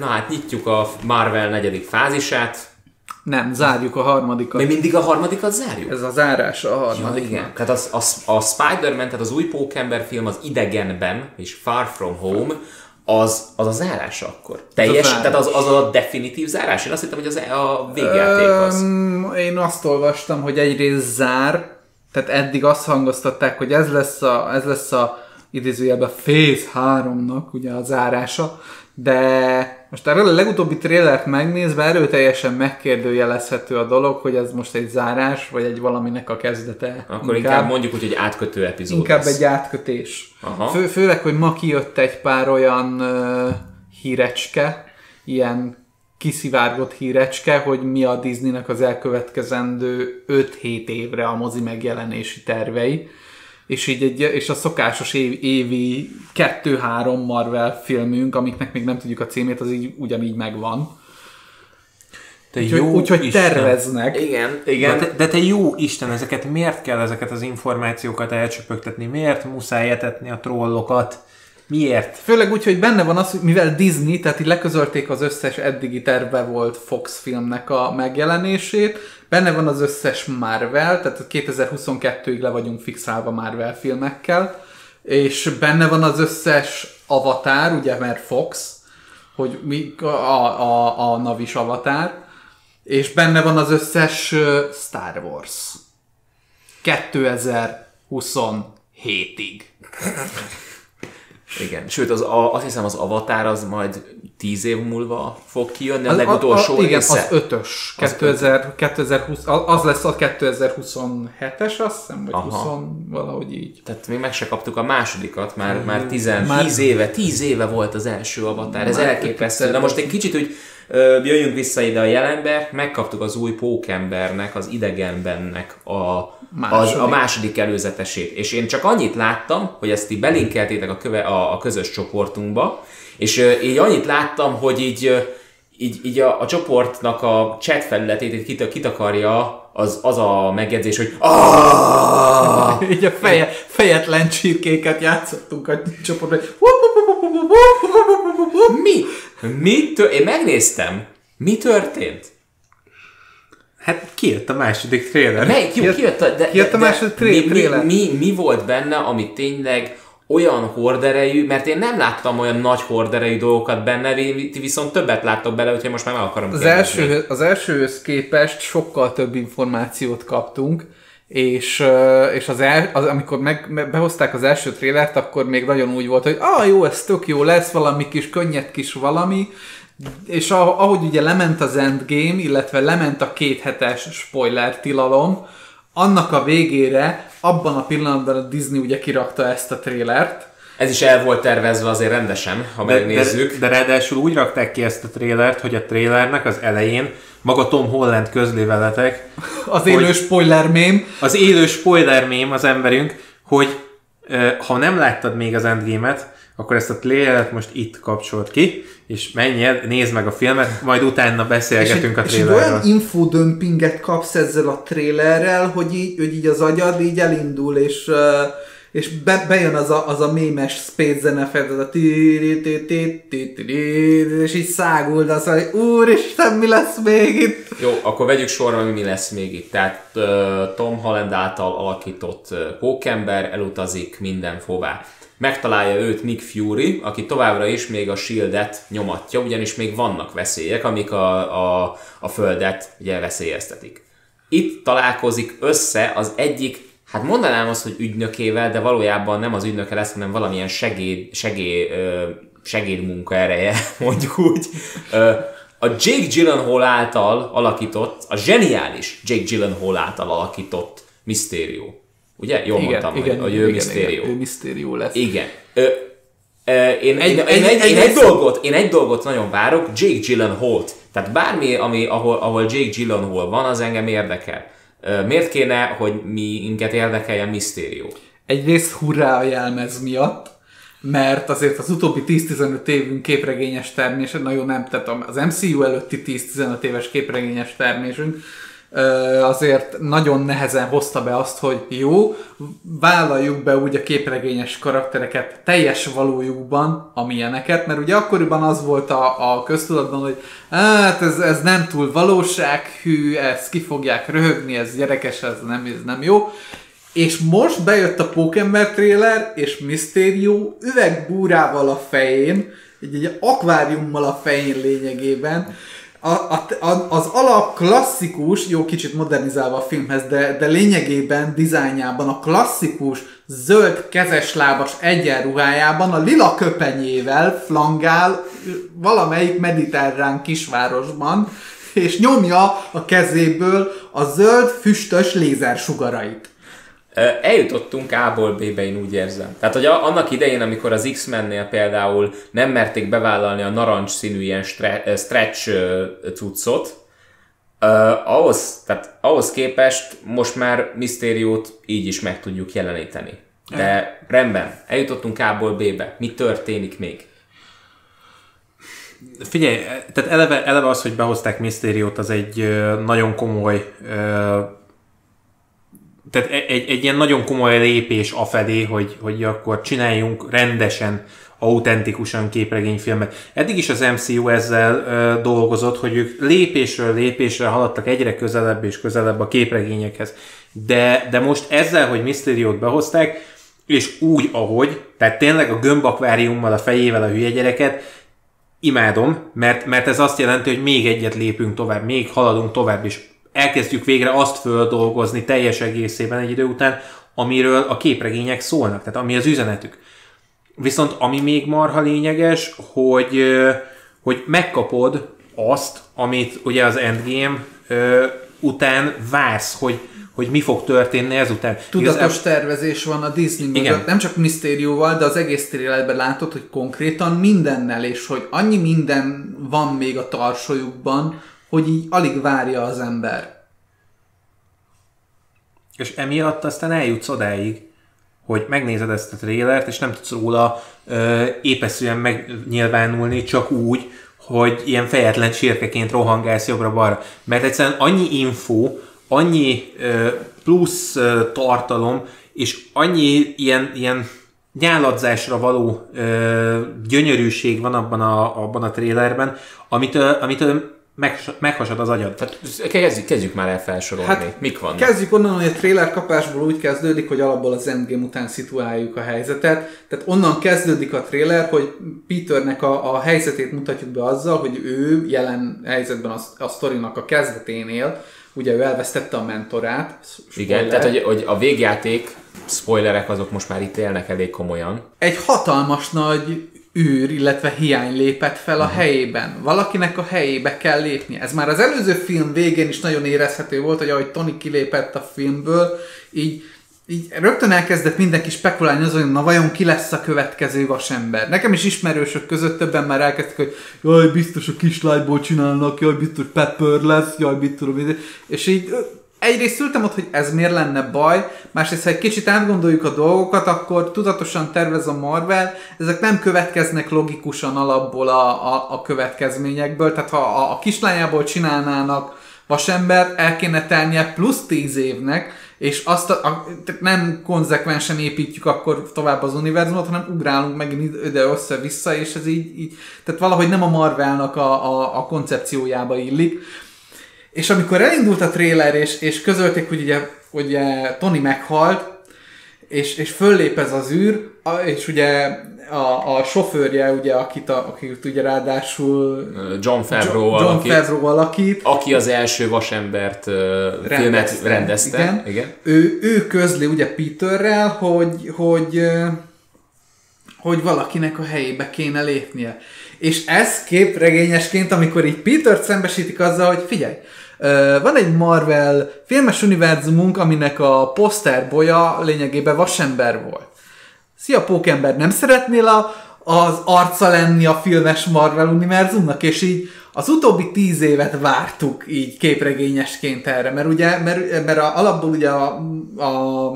Na hát nyitjuk a Marvel negyedik fázisát. Nem, zárjuk a harmadikat. Mi mindig a harmadikat zárjuk? Ez a zárás a Ja, harmadik. igen. Tehát az, az, a Spider-Man, tehát az új Pókember film az idegenben, és Far From Home, az, az a zárás akkor. Teljes, zárás. tehát az, az a definitív zárás? Én azt hittem, hogy az a végjáték az. Öm, én azt olvastam, hogy egyrészt zár, tehát eddig azt hangoztatták, hogy ez lesz a, ez lesz a idézőjelben Phase 3-nak ugye a zárása, de most erről a legutóbbi trélert megnézve erőteljesen megkérdőjelezhető a dolog, hogy ez most egy zárás, vagy egy valaminek a kezdete. Akkor inkább, inkább mondjuk úgy, hogy átkötő epizód Inkább lesz. egy átkötés. Aha. Fő, főleg, hogy ma kijött egy pár olyan uh, hírecske, ilyen kiszivárgott hírecske, hogy mi a Disneynek az elkövetkezendő 5-7 évre a mozi megjelenési tervei. És így egy, és a szokásos év, évi 2-3 Marvel filmünk, amiknek még nem tudjuk a címét, az így ugyanígy megvan. Te Úgyhogy, jó úgyhogy Isten. terveznek. Igen, De igen. te, de te jó Isten, ezeket miért kell ezeket az információkat elcsöpögtetni? Miért muszáj etetni a trollokat? Miért? Főleg úgy, hogy benne van az, hogy mivel Disney, tehát így leközölték az összes eddigi terve volt Fox filmnek a megjelenését, benne van az összes Marvel, tehát 2022-ig le vagyunk fixálva Marvel filmekkel, és benne van az összes Avatar, ugye, mert Fox, hogy mi, a, a, a Navis Avatar, és benne van az összes Star Wars. 2027-ig. Igen. Sőt, az, a, azt hiszem az Avatar az majd tíz év múlva fog kijönni, a Az- legutolsó a, igen, része. az ötös. 2000, 2020, az lesz a 2027-es, azt hiszem, vagy Aha. 20, valahogy így. Tehát még meg se kaptuk a másodikat, már, már, tizen, Már- tíz éve, tíz éve volt az első Avatar, ez elképesztő. Na most egy kicsit úgy ö, jöjjünk vissza ide a jelenbe, megkaptuk az új Pókembernek, az idegenbennek a, az, Második. a második előzetesét. És én csak annyit láttam, hogy ezt így belinkeltétek a, köve, a, a közös csoportunkba, és ö, így annyit láttam, hogy így, így, így a, a csoportnak a chat felületét így kit, kitakarja az, az a megjegyzés, hogy! Így a feje, fejetlen csirkéket játszottunk a csoportban. Mi? Mi? Tör- Én megnéztem. Mi történt? Hát kijött a második trailer. Melyik? Jó, Kijött- kijött a, de, kijött a második tré- mi, trailer. mi, mi, mi, volt benne, ami tényleg olyan horderejű, mert én nem láttam olyan nagy horderejű dolgokat benne, ti viszont többet láttok bele, úgyhogy most már meg akarom Az, kérdezni. első, az elsőhöz képest sokkal több információt kaptunk, és, és az, el, az amikor meg, me- behozták az első trélert, akkor még nagyon úgy volt, hogy ah, jó, ez tök jó lesz, valami kis könnyed kis valami, és ahogy ugye lement az Endgame, illetve lement a két hetes spoiler tilalom, annak a végére, abban a pillanatban a Disney ugye kirakta ezt a trélert, Ez is el volt tervezve azért rendesen, ha De, megnézzük. de, de ráadásul úgy rakták ki ezt a trélert, hogy a trélernek az elején maga Tom Holland közli veletek az élő spoiler mém, az élő spoiler mém az emberünk, hogy ha nem láttad még az Endgame-et, akkor ezt a traileret most itt kapcsolt ki, és menj el, nézd meg a filmet, majd utána beszélgetünk a és egy trailerről. olyan infodömpinget kapsz ezzel a trélerrel, hogy így, hogy így az agyad így elindul, és, uh, és be, bejön az a, az a mémes space zenefed, az a és így száguld az, hogy úristen, mi lesz még itt? Jó, akkor vegyük sorra, hogy mi lesz még itt. Tehát Tom Holland által alakított uh, pókember elutazik mindenhová. Megtalálja őt Nick Fury, aki továbbra is még a Shieldet nyomatja, ugyanis még vannak veszélyek, amik a, a, a Földet ugye veszélyeztetik. Itt találkozik össze az egyik, hát mondanám azt, hogy ügynökével, de valójában nem az ügynöke lesz, hanem valamilyen segéd, segéd, segédmunka ereje, mondjuk úgy. A Jake Gyllenhaal által alakított, a zseniális Jake Gyllenhaal által alakított Mysterio. Ugye? Jól mondtam, hogy, hogy ő Mysterio. ő Mysterio lesz. Igen. Ö, én, egy, én, egy- egy, én, egy dolgot, én egy dolgot nagyon várok, Jake Gyllenhaal-t. Tehát bármi, ami, ahol, ahol Jake Gyllenhaal van, az engem érdekel. Miért kéne, hogy mi minket érdekeljen Mysterio? Egyrészt hurrá a jelmez miatt, mert azért az utóbbi 10-15 évünk képregényes termése, na jó nem, tehát az MCU előtti 10-15 éves képregényes termésünk, azért nagyon nehezen hozta be azt, hogy jó, vállaljuk be úgy a képregényes karaktereket teljes valójukban, amilyeneket, mert ugye akkoriban az volt a, a köztudatban, hogy hát ez, ez nem túl valósághű, ezt ki fogják röhögni, ez gyerekes, ez nem, ez nem jó. És most bejött a Pókember trailer, és Mysterio üvegbúrával a fején, egy, egy akváriummal a fején lényegében, a, a, a, az alap klasszikus, jó kicsit modernizálva a filmhez, de, de lényegében, dizájnjában a klasszikus zöld kezeslábas egyenruhájában a lila köpenyével flangál valamelyik mediterrán kisvárosban, és nyomja a kezéből a zöld füstös lézersugarait. Eljutottunk A-ból B-be, én úgy érzem. Tehát, hogy annak idején, amikor az X-mennél például nem merték bevállalni a narancs színű ilyen stretch cuccot, uh, ahhoz, tehát ahhoz képest most már Mysteriót így is meg tudjuk jeleníteni. De rendben, eljutottunk A-ból B-be. Mi történik még? Figyelj, tehát eleve, eleve az, hogy behozták Mysteriót, az egy nagyon komoly tehát e- egy, egy ilyen nagyon komoly lépés afelé, hogy, hogy akkor csináljunk rendesen, autentikusan képregényfilmet. Eddig is az MCU ezzel ö, dolgozott, hogy ők lépésről lépésre haladtak egyre közelebb és közelebb a képregényekhez. De, de most ezzel, hogy Mysteriót behozták, és úgy, ahogy, tehát tényleg a gömbakváriummal a fejével a hülye gyereket, imádom, mert, mert ez azt jelenti, hogy még egyet lépünk tovább, még haladunk tovább, és elkezdjük végre azt földolgozni teljes egészében egy idő után, amiről a képregények szólnak, tehát ami az üzenetük. Viszont ami még marha lényeges, hogy, hogy megkapod azt, amit ugye az Endgame után vársz, hogy, hogy mi fog történni ezután. Tudatos Igaz, tervezés van a Disney mögött, igen. nem csak misztérióval, de az egész trélerben látod, hogy konkrétan mindennel, és hogy annyi minden van még a tarsolyukban, hogy így alig várja az ember. És emiatt aztán eljutsz odáig, hogy megnézed ezt a trélert, és nem tudsz róla ö, épeszűen megnyilvánulni csak úgy, hogy ilyen fejetlen csirkeként rohangálsz jobbra-balra. Mert egyszerűen annyi info, annyi ö, plusz ö, tartalom, és annyi ilyen, ilyen nyáladzásra való ö, gyönyörűség van abban a, abban a trélerben, amitől, amitől meg, meghasad az agyad. Tehát kezdjük, kezdjük már el felsorolni. Hát, Mik vannak? Kezdjük onnan, hogy a trailer kapásból úgy kezdődik, hogy alapból az Endgame után szituáljuk a helyzetet. Tehát onnan kezdődik a trailer, hogy Peternek a, a helyzetét mutatjuk be azzal, hogy ő jelen helyzetben a, a sztorinak a kezdeténél, ugye ő elvesztette a mentorát. Spoiler. Igen, tehát hogy, hogy a végjáték spoilerek azok most már itt élnek elég komolyan. Egy hatalmas nagy űr, illetve hiány lépett fel a uh-huh. helyében. Valakinek a helyébe kell lépni. Ez már az előző film végén is nagyon érezhető volt, hogy ahogy Tony kilépett a filmből, így, így rögtön elkezdett mindenki spekulálni azon, hogy na vajon ki lesz a következő vasember. Nekem is ismerősök között többen már elkezdtek, hogy jaj, biztos a kislányból csinálnak, jaj, biztos Pepper lesz, jaj, mit tudom, és így egyrészt ültem ott, hogy ez miért lenne baj, másrészt, ha egy kicsit átgondoljuk a dolgokat, akkor tudatosan tervez a Marvel, ezek nem következnek logikusan alapból a, a, a következményekből, tehát ha a, a kislányából csinálnának vasember, el kéne tennie plusz tíz évnek, és azt a, a, nem konzekvensen építjük akkor tovább az univerzumot, hanem ugrálunk megint ide össze-vissza, és ez így, így tehát valahogy nem a Marvelnak a, a, a koncepciójába illik. És amikor elindult a trailer, és, és közölték, hogy ugye, ugye Tony meghalt, és, és föllép ez az űr, és ugye a, a sofőrje, ugye, akit, a, akit ugye ráadásul John Favreau, John, John alakít, Favreau alakít, aki az első vasembert uh, rendezte, filmet rendezte. Igen. igen. Ő, ő közli ugye Peterrel, hogy, hogy, hogy valakinek a helyébe kéne lépnie. És ez képregényesként, amikor így Peter-t szembesítik azzal, hogy figyelj, van egy Marvel filmes univerzumunk, aminek a poszterboja lényegében vasember volt. Szia, Pókember, nem szeretnél a, az arca lenni a filmes Marvel univerzumnak, és így az utóbbi tíz évet vártuk így képregényesként erre, mert ugye, mert, mert a, alapból ugye a, a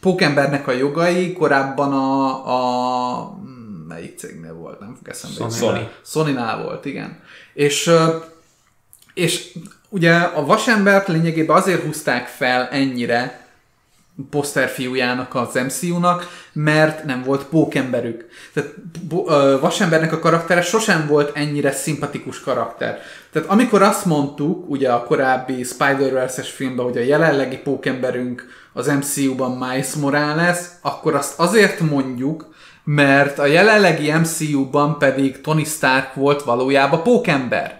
Pókembernek a jogai korábban a, a melyik cégnél volt, nem fog eszembe. Sony. Sony-nál volt, igen. És És ugye a vasembert lényegében azért húzták fel ennyire poszterfiújának az MCU-nak, mert nem volt pókemberük. Tehát vasembernek a karaktere sosem volt ennyire szimpatikus karakter. Tehát amikor azt mondtuk, ugye a korábbi Spider-Verse-es filmben, hogy a jelenlegi pókemberünk az MCU-ban Miles Morales, akkor azt azért mondjuk, mert a jelenlegi MCU-ban pedig Tony Stark volt valójában pókember.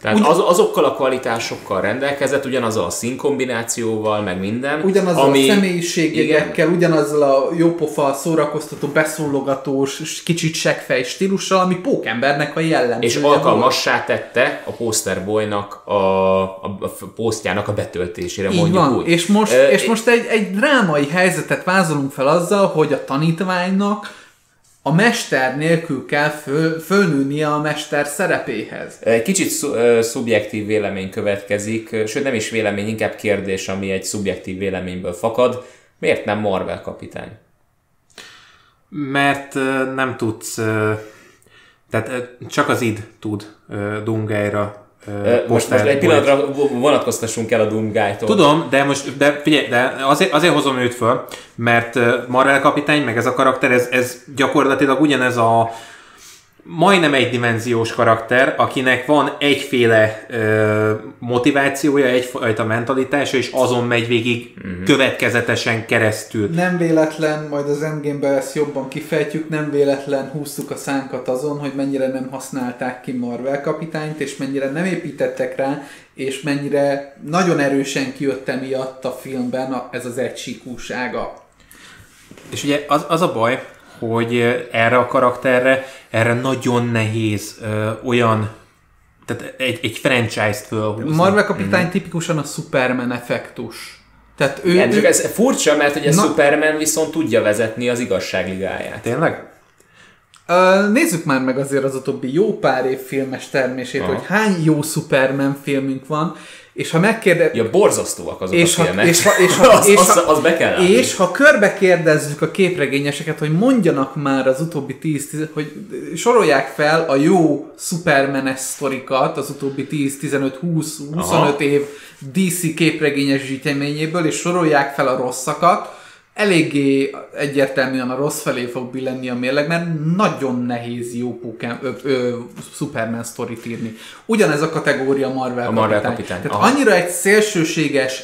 Tehát az, azokkal a kvalitásokkal rendelkezett, ugyanazzal a színkombinációval, meg minden. Ugyanazzal ami, a személyiségekkel, ugyanazzal a jópofa, szórakoztató, beszólogatós, kicsit seggfej stílussal, ami pókembernek a jellemzője. És alkalmassá tette a posterboynak a, a, a posztjának a betöltésére, Így mondjuk van. úgy. És most, Ö, és most egy, egy drámai helyzetet vázolunk fel azzal, hogy a tanítványnak a mester nélkül kell föl, fölnőnie a mester szerepéhez. Egy kicsit szu- ö, szubjektív vélemény következik, sőt nem is vélemény, inkább kérdés, ami egy szubjektív véleményből fakad. Miért nem Marvel kapitány? Mert ö, nem tudsz, ö, tehát ö, csak az id tud Ö, Most, most egy pillanatra vo- vonatkoztassunk el a Doom Guy-tól. Tudom, de most, de figyelj, de azért, azért hozom őt föl, mert Marvel kapitány, meg ez a karakter, ez, ez gyakorlatilag ugyanez a majdnem egydimenziós karakter, akinek van egyféle ö, motivációja, egyfajta mentalitása, és azon megy végig uh-huh. következetesen keresztül. Nem véletlen, majd az endgame ezt jobban kifejtjük, nem véletlen húztuk a szánkat azon, hogy mennyire nem használták ki Marvel kapitányt, és mennyire nem építettek rá, és mennyire nagyon erősen kijött emiatt a filmben ez az egysíkúsága. És ugye az, az a baj, hogy erre a karakterre, erre nagyon nehéz ö, olyan, tehát egy, egy franchise-t fölhúzni. Marvel kapitány tipikusan a Superman effektus. Tehát ő, Igen, ő csak ez furcsa, mert ugye Na- Superman viszont tudja vezetni az igazságligáját. Tényleg? Ö, nézzük már meg azért az utóbbi jó pár év filmes termését, Aha. hogy hány jó Superman filmünk van, és ha megkérde... Ja, borzasztóak azok és a ha, filmek. és ha, és ha, az, és az, ha, az be kell és ha körbe kérdezzük a képregényeseket, hogy mondjanak már az utóbbi 10, hogy sorolják fel a jó Supermanes sztorikat az utóbbi 10, 15, 20, 25 Aha. év DC képregényes zsíteményéből, és sorolják fel a rosszakat, eléggé egyértelműen a rossz felé fog billenni a mérleg, mert nagyon nehéz jó Pokémon, ö, ö, Superman sztorit írni. Ugyanez a kategória Marvel, A Marvel kapitány. kapitány, Tehát aha. annyira egy szélsőséges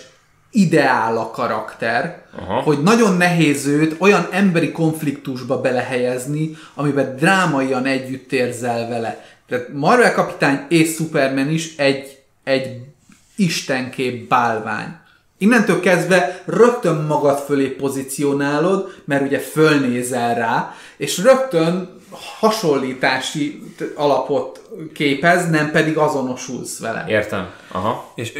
ideál a karakter, Aha. hogy nagyon nehéz őt olyan emberi konfliktusba belehelyezni, amiben drámaian együtt érzel vele. Tehát Marvel kapitány és Superman is egy, egy istenkép bálvány. Innentől kezdve rögtön magad fölé pozícionálod, mert ugye fölnézel rá, és rögtön hasonlítási alapot képez, nem pedig azonosulsz vele. Értem. Aha. És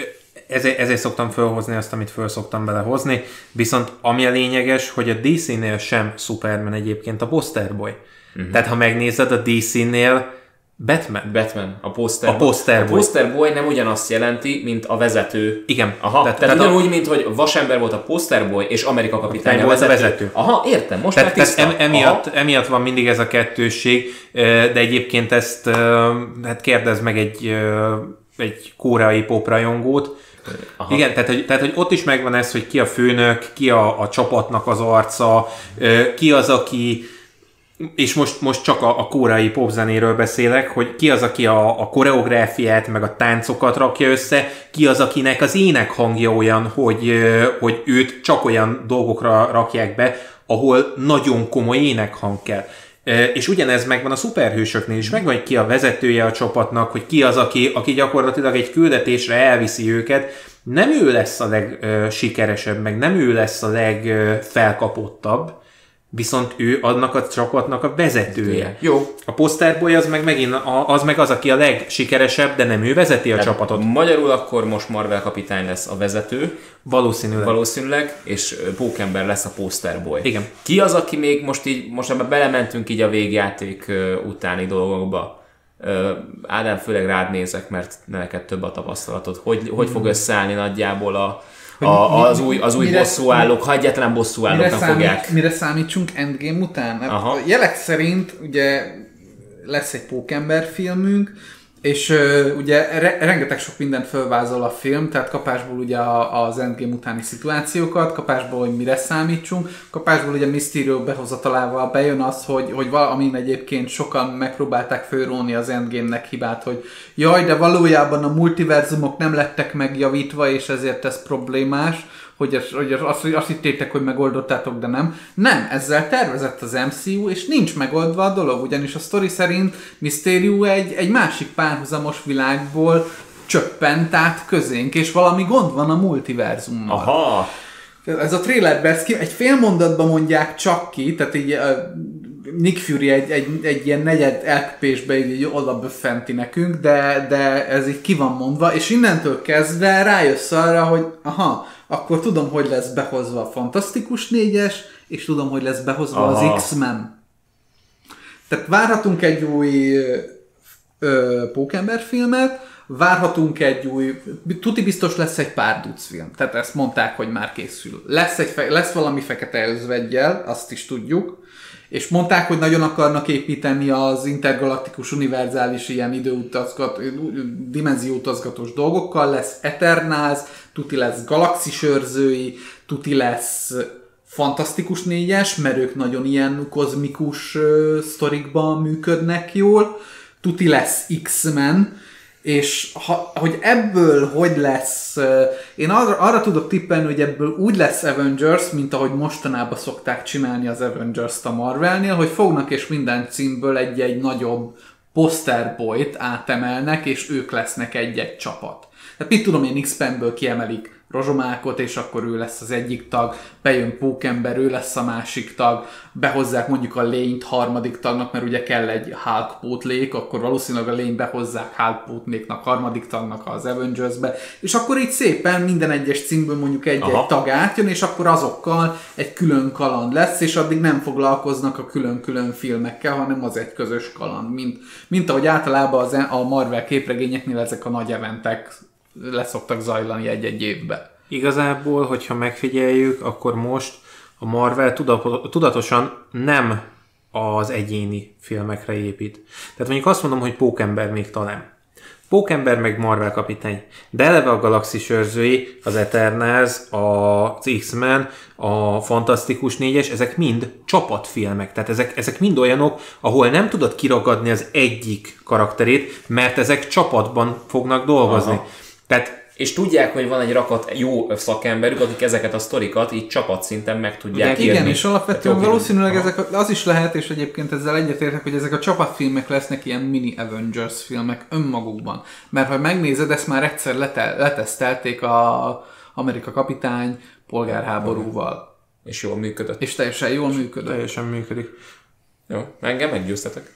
ezért, ezért szoktam felhozni azt, amit föl szoktam belehozni, viszont ami a lényeges, hogy a DC-nél sem Superman egyébként a Posterboy. Uh-huh. Tehát ha megnézed a DC-nél Batman. Batman, a poster. A poster A poster boy nem ugyanazt jelenti, mint a vezető. Igen. Aha, tehát, tehát, ugyanúgy, mint hogy Vasember volt a poster boy, és Amerika kapitány a volt a vezető. Aha, értem, most Tehát, már tehát emiatt, emiatt van mindig ez a kettősség, de egyébként ezt hát kérdezz meg egy, egy koreai poprajongót. Aha. Igen, tehát hogy, tehát hogy ott is megvan ez, hogy ki a főnök, ki a, a csapatnak az arca, ki az, aki és most, most csak a, a koreai popzenéről beszélek, hogy ki az, aki a, a koreográfiát, meg a táncokat rakja össze, ki az, akinek az ének hangja olyan, hogy, hogy őt csak olyan dolgokra rakják be, ahol nagyon komoly énekhang kell. És ugyanez megvan a szuperhősöknél is, megvan, hogy ki a vezetője a csapatnak, hogy ki az, aki, aki gyakorlatilag egy küldetésre elviszi őket, nem ő lesz a legsikeresebb, meg nem ő lesz a legfelkapottabb, viszont ő annak a csapatnak a vezetője. Jó. A posterboy az meg megint a- az meg az, aki a legsikeresebb, de nem ő vezeti a csapatot. Magyarul akkor most Marvel kapitány lesz a vezető, Valószínűleg. valószínűleg, és Pókember lesz a poster boy. Igen. Ki az, aki még most így, most ebbe belementünk így a végjáték utáni dolgokba. Ádám, főleg rád nézek, mert neked több a tapasztalatod. Hogy, hogy fog összeállni nagyjából a, a, az új, az új mire- bosszúállók, ha egyetlen Mire, bosszúállóknak fogják. számít, mire számítsunk Endgame után? Hát jelek szerint ugye lesz egy Pókember filmünk, És ugye re- rengeteg sok mindent fölvázol a film, tehát kapásból ugye a, az Endgame utáni szituációkat, kapásból, hogy mire számítsunk, kapásból ugye Mysterio behozatalával bejön az, hogy, hogy valamin egyébként sokan megpróbálták fölróni az Endgame-nek hibát, hogy jaj, de valójában a multiverzumok nem lettek megjavítva, és ezért ez problémás, hogy, az, hogy az, azt, azt hittétek, hogy megoldottátok, de nem. Nem, ezzel tervezett az MCU, és nincs megoldva a dolog, ugyanis a sztori szerint Mysterio egy, egy másik párhuzamos világból csöppent át közénk, és valami gond van a multiverzummal. Aha, Ez a trailerben ezt ki, egy fél mondatban mondják csak ki, tehát így uh, Nick Fury egy, egy, egy ilyen negyed elköpésbe így, így oda böffenti nekünk, de, de ez így ki van mondva, és innentől kezdve rájössz arra, hogy aha, akkor tudom, hogy lesz behozva a Fantasztikus négyes, és tudom, hogy lesz behozva Aha. az X-Men. Tehát várhatunk egy új ö, Pókember filmet, várhatunk egy új, tuti biztos lesz egy pár duc film, tehát ezt mondták, hogy már készül. Lesz, egy, lesz valami fekete özvegyel, azt is tudjuk, és mondták, hogy nagyon akarnak építeni az intergalaktikus, univerzális ilyen időutazgat, dimenzióutazgatós dolgokkal, lesz Eternals, tuti lesz galaxisőrzői, tuti lesz fantasztikus négyes, mert ők nagyon ilyen kozmikus uh, sztorikban működnek jól, tuti lesz X-Men, és ha, hogy ebből hogy lesz, én arra, arra tudok tippelni, hogy ebből úgy lesz Avengers, mint ahogy mostanában szokták csinálni az Avengers-t a Marvelnél, hogy fognak és minden címből egy-egy nagyobb posterboyt átemelnek, és ők lesznek egy-egy csapat. Tehát mit tudom én, X-Penből kiemelik Rozsomákot, és akkor ő lesz az egyik tag, bejön Pókember, ő lesz a másik tag, behozzák mondjuk a lényt harmadik tagnak, mert ugye kell egy Hulk pótlék, akkor valószínűleg a lényt behozzák Hulk pótléknak, harmadik tagnak az Avengers-be, és akkor így szépen minden egyes címből mondjuk egy-egy tag átjön, és akkor azokkal egy külön kaland lesz, és addig nem foglalkoznak a külön-külön filmekkel, hanem az egy közös kaland, mint, mint ahogy általában az, a Marvel képregényeknél ezek a nagy eventek leszoktak zajlani egy-egy évben. Igazából, hogyha megfigyeljük, akkor most a Marvel tuda- tudatosan nem az egyéni filmekre épít. Tehát mondjuk azt mondom, hogy Pókember még talán. Pókember meg Marvel kapitány. De eleve a Galaxis őrzői, az Eternals, az X-Men, a Fantasztikus négyes, ezek mind csapatfilmek. Tehát ezek, ezek mind olyanok, ahol nem tudod kiragadni az egyik karakterét, mert ezek csapatban fognak dolgozni. Aha. Tehát és tudják, hogy van egy rakat jó szakemberük, akik ezeket a sztorikat így csapatszinten meg tudják írni. Igen, és alapvetően Tehát valószínűleg Aha. ezek, az is lehet, és egyébként ezzel egyetértek, hogy ezek a csapatfilmek lesznek ilyen mini Avengers filmek önmagukban. Mert ha megnézed, ezt már egyszer lete, letesztelték a Amerika kapitány polgárháborúval. És jól működött. És teljesen jól működött. teljesen működik. Jó, engem meggyőztetek.